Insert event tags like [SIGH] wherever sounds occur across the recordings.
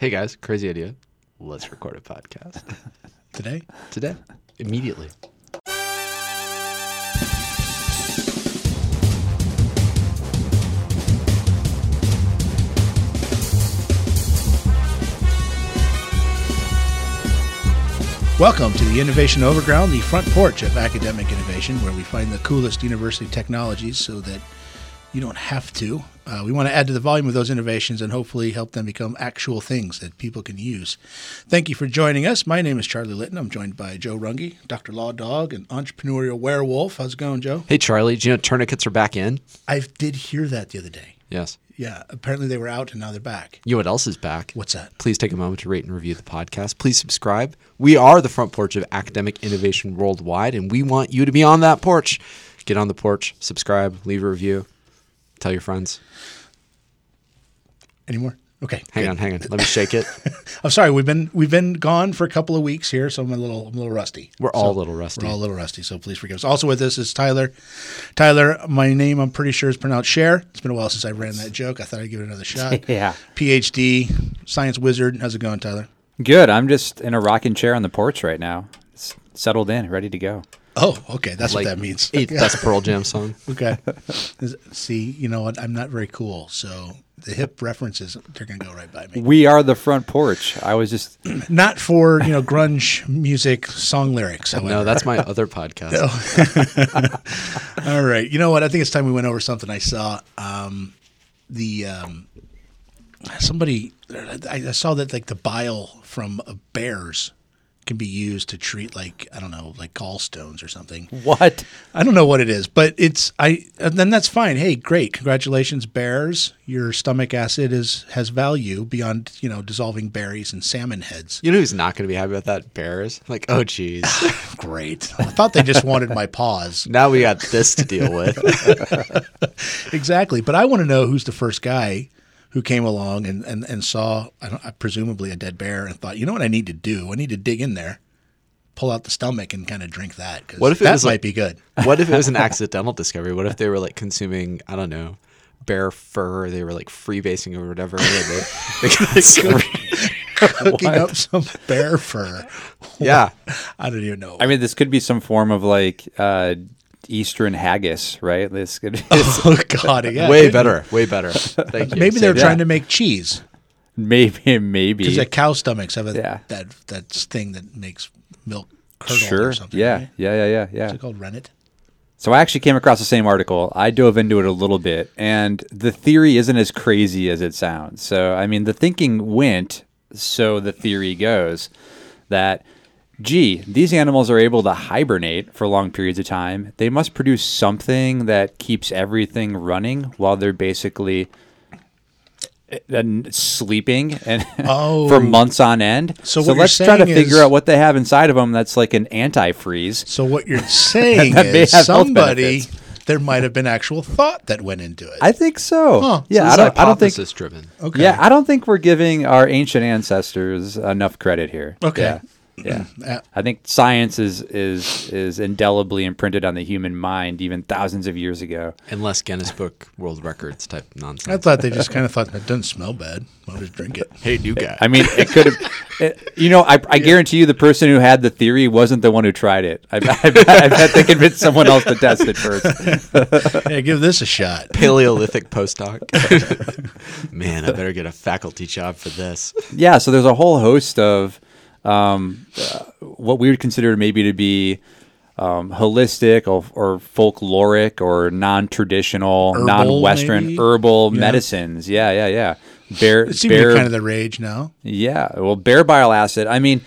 Hey guys, crazy idea. Let's record a podcast [LAUGHS] Today? today, immediately. Welcome to the Innovation Overground, the front porch of academic innovation, where we find the coolest university technologies so that you don't have to. Uh, we want to add to the volume of those innovations and hopefully help them become actual things that people can use. Thank you for joining us. My name is Charlie Litton. I'm joined by Joe Runge, Dr. Law Dog, and entrepreneurial werewolf. How's it going, Joe? Hey Charlie, do you know tourniquets are back in? I did hear that the other day. Yes. Yeah, apparently they were out and now they're back. You know what else is back? What's that? Please take a moment to rate and review the podcast. Please subscribe. We are the front porch of academic innovation worldwide, and we want you to be on that porch. Get on the porch, subscribe, leave a review, tell your friends. Any more? Okay. Hang good. on, hang on. Let me shake it. [LAUGHS] I'm sorry. We've been we've been gone for a couple of weeks here, so I'm a little I'm a little rusty. We're all a little rusty. We're all a little rusty, so please forgive us. Also with us is Tyler. Tyler, my name I'm pretty sure is pronounced Share. It's been a while since I ran that joke. I thought I'd give it another [LAUGHS] shot. Yeah. PhD, science wizard. How's it going, Tyler? Good. I'm just in a rocking chair on the porch right now. S- settled in, ready to go. Oh, okay. That's like what that means. [LAUGHS] That's a Pearl Jam song. Okay. See, you know what? I'm not very cool, so the hip references they're gonna go right by me. We are the front porch. I was just [CLEARS THROAT] Not for you know grunge music song lyrics. However. No, that's my [LAUGHS] other podcast. [LAUGHS] All right. You know what? I think it's time we went over something I saw. Um, the um, somebody I, I saw that like the bile from bears can be used to treat like I don't know like gallstones or something. what? I don't know what it is, but it's I. And then that's fine. Hey, great, congratulations, bears. Your stomach acid is has value beyond you know dissolving berries and salmon heads. You know who's not going to be happy about that? Bears. Like, oh, geez. [LAUGHS] Great. I thought they just wanted my paws. [LAUGHS] now we got this to deal with. [LAUGHS] Exactly. But I want to know who's the first guy who came along and, and, and saw, I don't, presumably, a dead bear and thought, you know what I need to do? I need to dig in there, pull out the stomach, and kind of drink that. Because What if it that was might like- be good? [LAUGHS] What if it was an [LAUGHS] accidental discovery? What if they were like consuming, I don't know, bear fur? They were like freebasing or whatever. they, they, like, [LAUGHS] Cooking up some bear fur. yeah. I don't even know. I mean, this could be some form of like uh, Eastern haggis, right? This could. Be, [LAUGHS] oh, God. Yeah. way better. Way better. [LAUGHS] Thank you. Maybe they're Save trying to make cheese maybe, maybe. because like cow stomachs have a, Yeah. that, that thing that makes milk curdle Sure. or something. Yeah. right? Yeah. Yeah. Yeah. Yeah. Is it called rennet? So I actually came across the same article. I dove into it a little bit, and the theory isn't as crazy as it sounds. So, I mean, the thinking went, so the theory goes, that, gee, these animals are able to hibernate for long periods of time. They must produce something that keeps everything running while they're basically uh, sleeping and [LAUGHS] Oh. for months on end. So what you're let's try to saying figure out what they have inside of them that's like an antifreeze. So what you're [LAUGHS] saying That may is have somebody there might have been actual thought that went into it. I think so. Huh. Yeah, This I don't. I don't think. hypothesis driven. okay. Yeah, I don't think we're giving our ancient ancestors enough credit here. Okay. Yeah. Yeah. [CLEARS THROAT] Uh, I think science is is is indelibly imprinted on the human mind even thousands of years ago. Unless Guinness Book World Records type nonsense. I thought they just kind of thought that doesn't smell bad. I'll just drink it. hey, new guy. I mean, it could have. [LAUGHS] You know, I, I guarantee you, the person who had the theory wasn't the one who tried it. I, bet- I, bet, I bet they [LAUGHS] convinced someone else to test it first. [LAUGHS] Hey, give this a shot. Paleolithic postdoc. Man, I better get a faculty job for this. yeah, so there's a whole host of um, uh, what we would consider maybe to be um, holistic or, or folkloric or non-traditional, Herbal, non-Western maybe? herbal Yeah. medicines. Yeah, yeah, yeah. Bear, It seems bear, be kind of the rage now. yeah. Well, bear bile acid. I mean,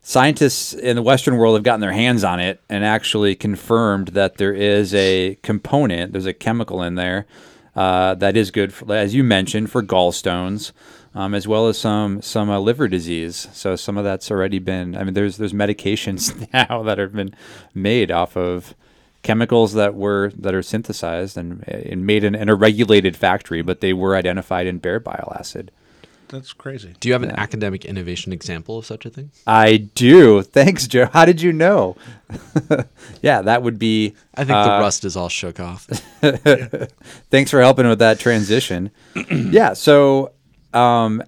scientists in the Western world have gotten their hands on it and actually confirmed that there is a component, there's a chemical in there uh, that is good, for, as you mentioned, for gallstones, um, as well as some some uh, liver disease. So some of that's already been. I mean, there's there's medications [LAUGHS] now that have been made off of chemicals that were that are synthesized and, and made in, in a regulated factory, but they were identified in bear bile acid. That's crazy. Do you have an academic innovation example of such a thing? I do. [LAUGHS] Thanks, Joe. How did you know? [LAUGHS] yeah, that would be. I think the uh, rust is all shook off. [LAUGHS] Thanks for helping with that transition. [CLEARS THROAT] yeah. So, um,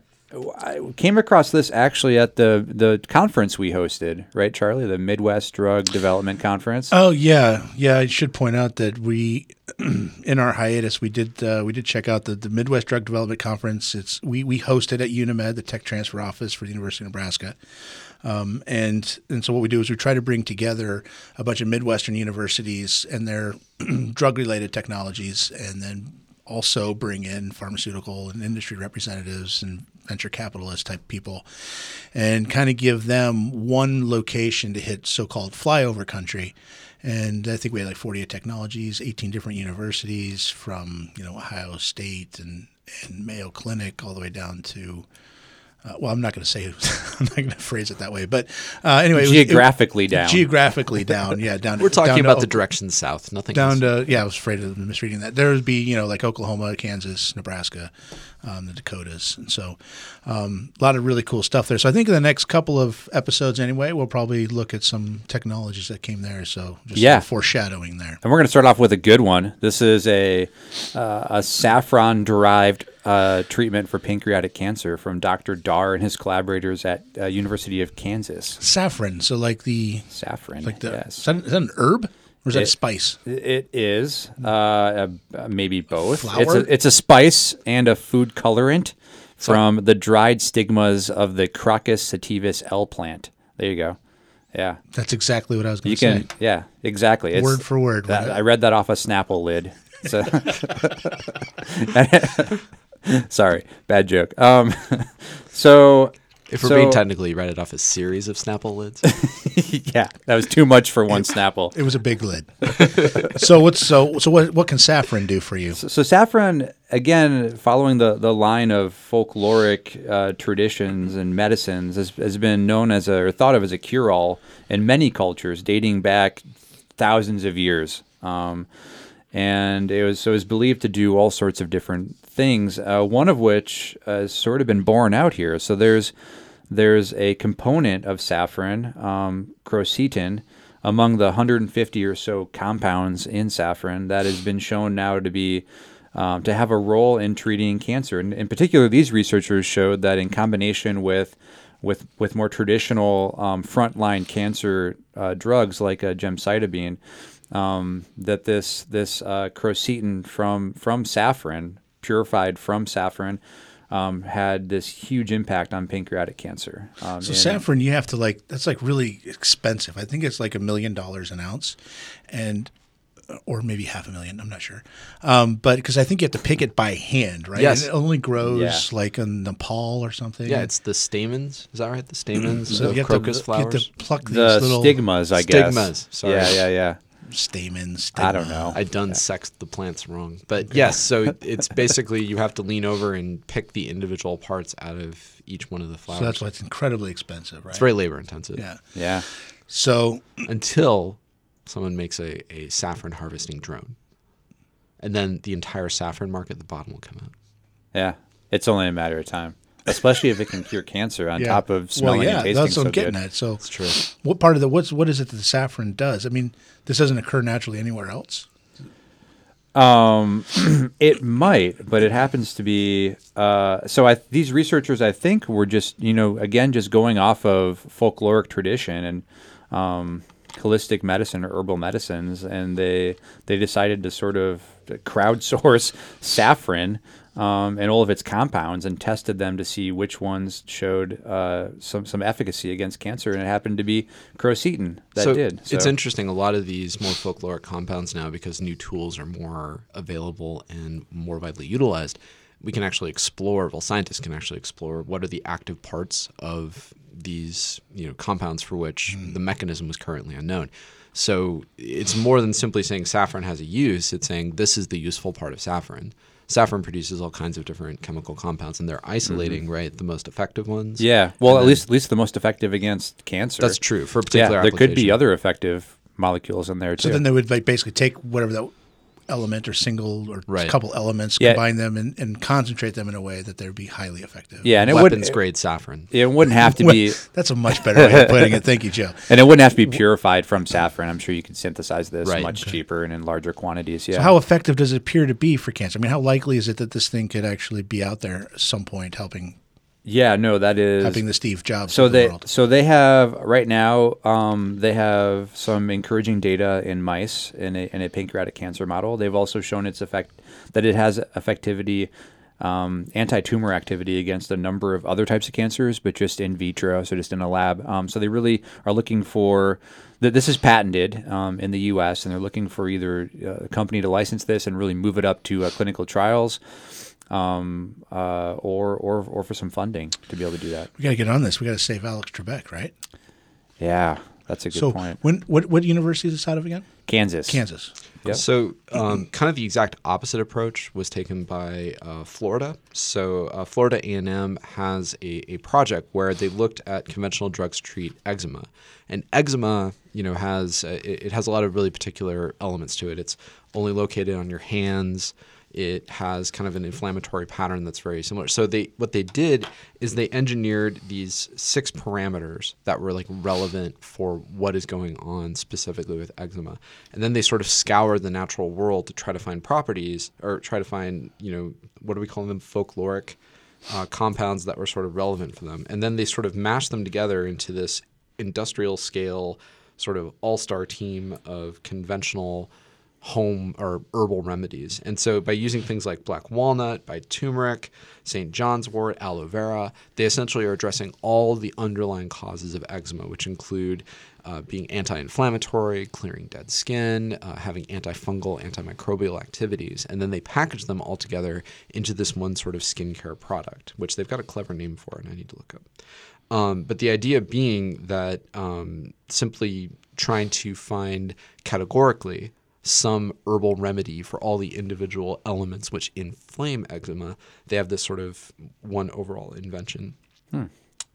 I came across this actually at the the conference we hosted, right, Charlie? The Midwest Drug Development Conference. Oh yeah, yeah. I should point out that we, [CLEARS THROAT] in our hiatus, we did uh, we did check out the, the Midwest Drug Development Conference. It's we we hosted at UNeMed, the tech transfer office for the University of Nebraska. Um, and and so what we do is we try to bring together a bunch of Midwestern universities and their [CLEARS THROAT] drug related technologies, and then also bring in pharmaceutical and industry representatives and venture capitalist type people and kind of give them one location to hit so-called flyover country. And I think we had like 48 technologies, 18 different universities from you know Ohio State and, and Mayo Clinic all the way down to uh, well, I'm not going to say, [LAUGHS] I'm not going to phrase it that way, but uh, anyway, it was- it- Geographically down. geogratically down, yeah, down. [LAUGHS] We're talking down to about the direction south, nothing down else. to yeah. I was afraid of misreading that. There would be you know like Oklahoma, Kansas, Nebraska, um, the Dakotas, and so um, a lot of really cool stuff there. So I think in the next couple of episodes, anyway, we'll probably look at some technologies that came there. So just Yeah. foreshadowing there. And we're going to start off with a good one. This is a uh, a saffron derived uh, treatment for pancreatic cancer from Dr. Dhar and his collaborators at uh, University of Kansas. Saffron. So like the Saffron, like the yes. is, that, is that an herb or is that a spice? It is uh, uh, maybe both. It's Flour? a, it's a spice and a food colorant from the dried stigmas of the Crocus sativus L plant. There you go. Yeah, That's exactly what I was going to say. can. Yeah, exactly. It's- Word for word. That, I read that off a Snapple lid. So, [LAUGHS] [LAUGHS] [LAUGHS] [LAUGHS] sorry, bad joke. Um, [LAUGHS] so If we're so- being technical, you read it off a series of Snapple lids. [LAUGHS] yeah, that was too much for one Snapple. It was a big lid. so what's so so what what can saffron do for you? So saffron, again, following the, the line of folkloric uh, traditions and medicines, has, has been known as a or thought of as a cure all in many cultures, dating back thousands of years. Um, and it was so it was believed to do all sorts of different things. Uh, one of which uh, has sort of been borne out here. So there's there's a component of saffron, um, crocetin, among the 150 or so compounds in saffron that has been shown now to be um, to have a role in treating cancer. And in particular, these researchers showed that in combination with with with more traditional um, frontline cancer uh, drugs like uh, gemcitabine, um, that this this uh, crocetin from from saffron, purified from saffron, um, had this huge impact on pancreatic cancer. Um, So saffron, you have to like that's like really expensive. I think it's like a million dollars an ounce, and or maybe half a million. I'm not sure, um, but because I think you have to pick it by hand, right? Yes. And it only grows Yeah. like in Nepal or something. yeah, it's the stamens. Is that right? The stamens so of you have, crocus to, you have to pluck these the little stigmas, I guess. Stigmas, sorry. Yeah, yeah, yeah. Stamens. I don't know. I done sexed the plants wrong, but yes. So it's [LAUGHS] basically you have to lean over and pick the individual parts out of each one of the flowers. So that's why it's incredibly expensive, right? it's very labor intensive. yeah. Yeah. So Until someone makes a, a saffron harvesting drone, and then the entire saffron market at the bottom will come out. Yeah. It's only a matter of time. Especially if it can cure cancer on yeah. top of smelling well, yeah, and tasting that's what so I'm getting good. at. So It's true. what part of the what's what is it that the saffron does? I mean, this doesn't occur naturally anywhere else. Um, [CLEARS THROAT] it might, but it happens to be. Uh, so I, these researchers, I think, were just you know again just going off of folkloric tradition and um, holistic medicine or herbal medicines, and they they decided to sort of crowdsource [LAUGHS] saffron um, and all of its compounds and tested them to see which ones showed uh, some some efficacy against cancer, and it happened to be crocetin that so did. It's interesting. A lot of these more folkloric compounds now, because new tools are more available and more widely utilized, we can actually explore. Well, scientists can actually explore what are the active parts of these you know compounds for which Hmm. the mechanism was currently unknown. So it's more than simply saying saffron has a use. It's saying this is the useful part of saffron. Saffron produces all kinds of different chemical compounds, and they're isolating right the most effective ones. Mm-hmm. Yeah, well, And at then- least at least the most effective against cancer. that's true for a Yeah, particular. there could be other effective molecules in there too. So then they would like basically take whatever that element or single or Right. couple elements, Yeah. combine them and, and concentrate them in a way that they'd be highly effective. yeah, and it weapons wouldn't grade saffron. it wouldn't have to [LAUGHS] be That's a much better way of putting it. Thank you, Joe. [LAUGHS] and it wouldn't have to be purified from saffron. I'm sure you can synthesize this Right. much cheaper and in larger quantities. Yeah. So how effective does it appear to be for cancer? I mean, how likely is it that this thing could actually be out there at some point helping Yeah, no, that is Helping the Steve Jobs so the they world. so they have right now um, they have some encouraging data in mice in a, in a pancreatic cancer model. They've also shown its effect that it has effectivity um, anti-tumor activity against a number of other types of cancers, but just in vitro, so just in a lab. Um, so they really are looking for that. This is patented um, in the U.S. and they're looking for either uh, a company to license this and really move it up to uh, clinical trials, um, uh, or or or for some funding to be able to do that. we got to get on this. We got to save Alex Trebek, right? Yeah, that's a good so point. when what what university is this out of again? Kansas. Kansas. Yep. So, um, kind of the exact opposite approach was taken by uh, Florida. So, uh, Florida A&M has a, a project where they looked at conventional drugs treat eczema, and eczema, you know, has uh, it, it has a lot of really particular elements to it. It's only located on your hands. It has kind of an inflammatory pattern that's very similar. So they what they did is they engineered these six parameters that were like relevant for what is going on specifically with eczema. And then they sort of scoured the natural world to try to find properties or try to find, you know, what do we call them? Folkloric uh, compounds that were sort of relevant for them. And then they sort of mashed them together into this industrial scale sort of all-star team of conventional home or herbal remedies. And so by using things like black walnut, by turmeric, St. John's wort, aloe vera, they essentially are addressing all the underlying causes of eczema, which include uh, being anti-inflammatory, clearing dead skin, uh, having antifungal, antimicrobial activities, and then they package them all together into this one sort of skincare product, which they've got a clever name for, and I need to look up. Um, but the idea being that um, simply trying to find categorically some herbal remedy for all the individual elements which inflame eczema, they have this sort of one overall invention, hmm.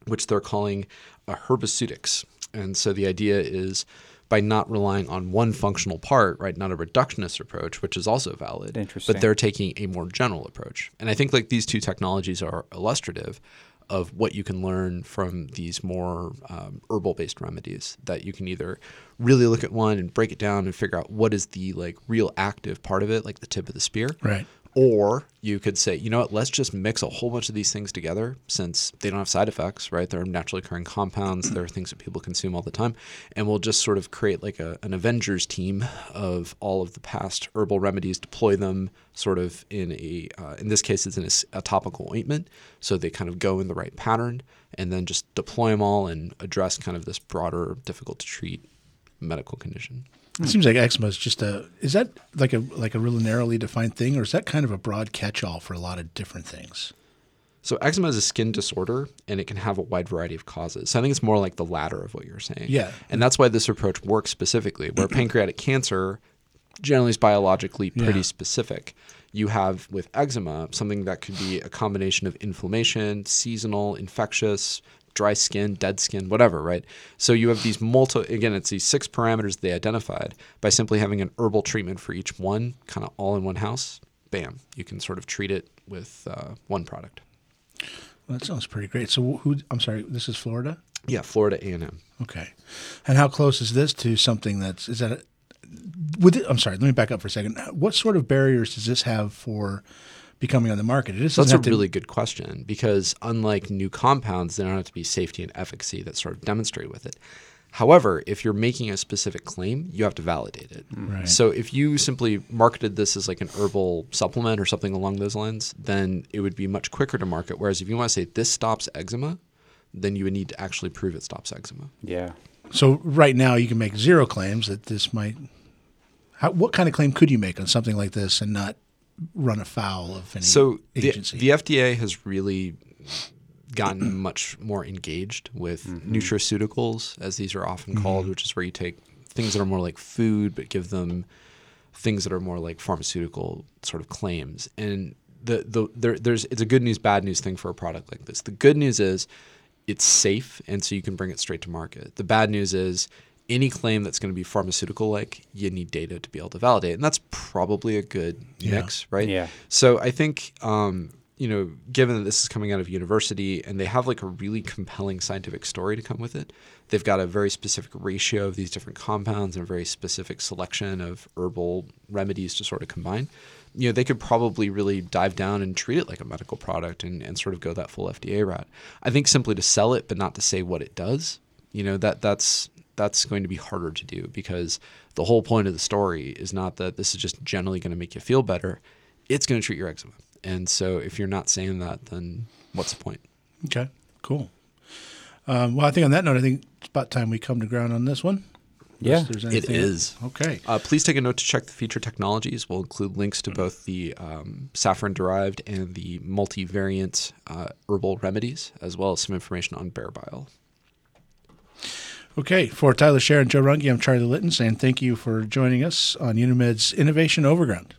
which they're calling a herbaceutics. And so the idea is by not relying on one functional part, right, not a reductionist approach, which is also valid, Interesting. but they're taking a more general approach. And I think like these two technologies are illustrative of what you can learn from these more um, herbal based remedies that you can either really look at one and break it down and figure out what is the like real active part of it like the tip of the spear Right. Or you could say you know what? Let's just mix a whole bunch of these things together since they don't have side effects right? They're naturally occurring compounds. [CLEARS THROAT] They're things that people consume all the time. And we'll just sort of create like a, an avengers team of all of the past herbal remedies deploy them sort of in a uh, in this case it's in a topical ointment. So they kind of go in the right pattern and then just deploy them all and address kind of this broader difficult to treat medical condition It seems like eczema is just a. Is that like a like a really narrowly defined thing, or is that kind of a broad catch-all for a lot of different things? So eczema is a skin disorder, and it can have a wide variety of causes. So I think it's more like the latter of what you're saying. Yeah. and that's why this approach works specifically. Where [CLEARS THROAT] pancreatic cancer generally is biologically pretty Yeah. specific. You have with eczema something that could be a combination of inflammation, seasonal, infectious, dry skin, dead skin, whatever, right? So you have these multi again, it's these six parameters they identified by simply having an herbal treatment for each one, kind of all in one house. Bam, you can sort of treat it with uh, one product. Well, that sounds pretty great. So who? I'm sorry. This is Florida. Yeah, Florida A&M. Okay. And how close is this to something that's is that? A, would it, I'm sorry. Let me back up for a second. What sort of barriers does this have for becoming on the market? It doesn't That's a to- really good question because unlike new compounds, there don't have to be safety and efficacy that sort of demonstrate with it. However, if you're making a specific claim, you have to validate it. Mm. Right. So if you simply marketed this as like an herbal supplement or something along those lines, then it would be much quicker to market. Whereas if you want to say this stops eczema, then you would need to actually prove it stops eczema. Yeah. So right now you can make zero claims that this might. How, what kind of claim could you make on something like this and not run afoul of any So the, agency? the FDA has really gotten [CLEARS THROAT] much more engaged with mm-hmm. nutraceuticals, as these are often mm-hmm. called, which is where you take things that are more like food but give them things that are more like pharmaceutical sort of claims. And the the there, there's it's a good news bad news thing for a product like this. The good news is it's safe and so you can bring it straight to market. The bad news is any claim that's going to be pharmaceutical like you need data to be able to validate and that's probably a good Yeah. mix right Yeah. so i think um, you know given that this is coming out of university and they have like a really compelling scientific story to come with it they've got a very specific ratio of these different compounds and a very specific selection of herbal remedies to sort of combine you know, they could probably really dive down and treat it like a medical product and, and sort of go that full FDA route. I think simply to sell it, but not to say what it does, you know, that that's that's going to be harder to do because the whole point of the story is not that this is just generally going to make you feel better. It's going to treat your eczema. And so if you're not saying that, then what's the point? Okay, cool. Um, well, I think on that note, I think it's about time we come to ground on this one. Yeah, Unless there's It anything- is. Okay. Uh, please take a note to check the feature technologies. We'll include links to both the um, saffron derived and the multivariant uh, herbal remedies, as well as some information on bear bile. Okay, for Tyler Sharon, Joe Runge, I'm Charlie Litton saying thank you for joining us on UNeMed's Innovation Overground.